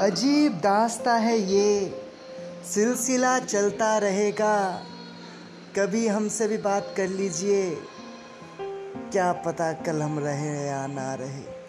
अजीब दास्ता है ये। सिलसिला चलता रहेगा। कभी हमसे भी बात कर लीजिए। क्या पता कल हम रहे या ना रहे।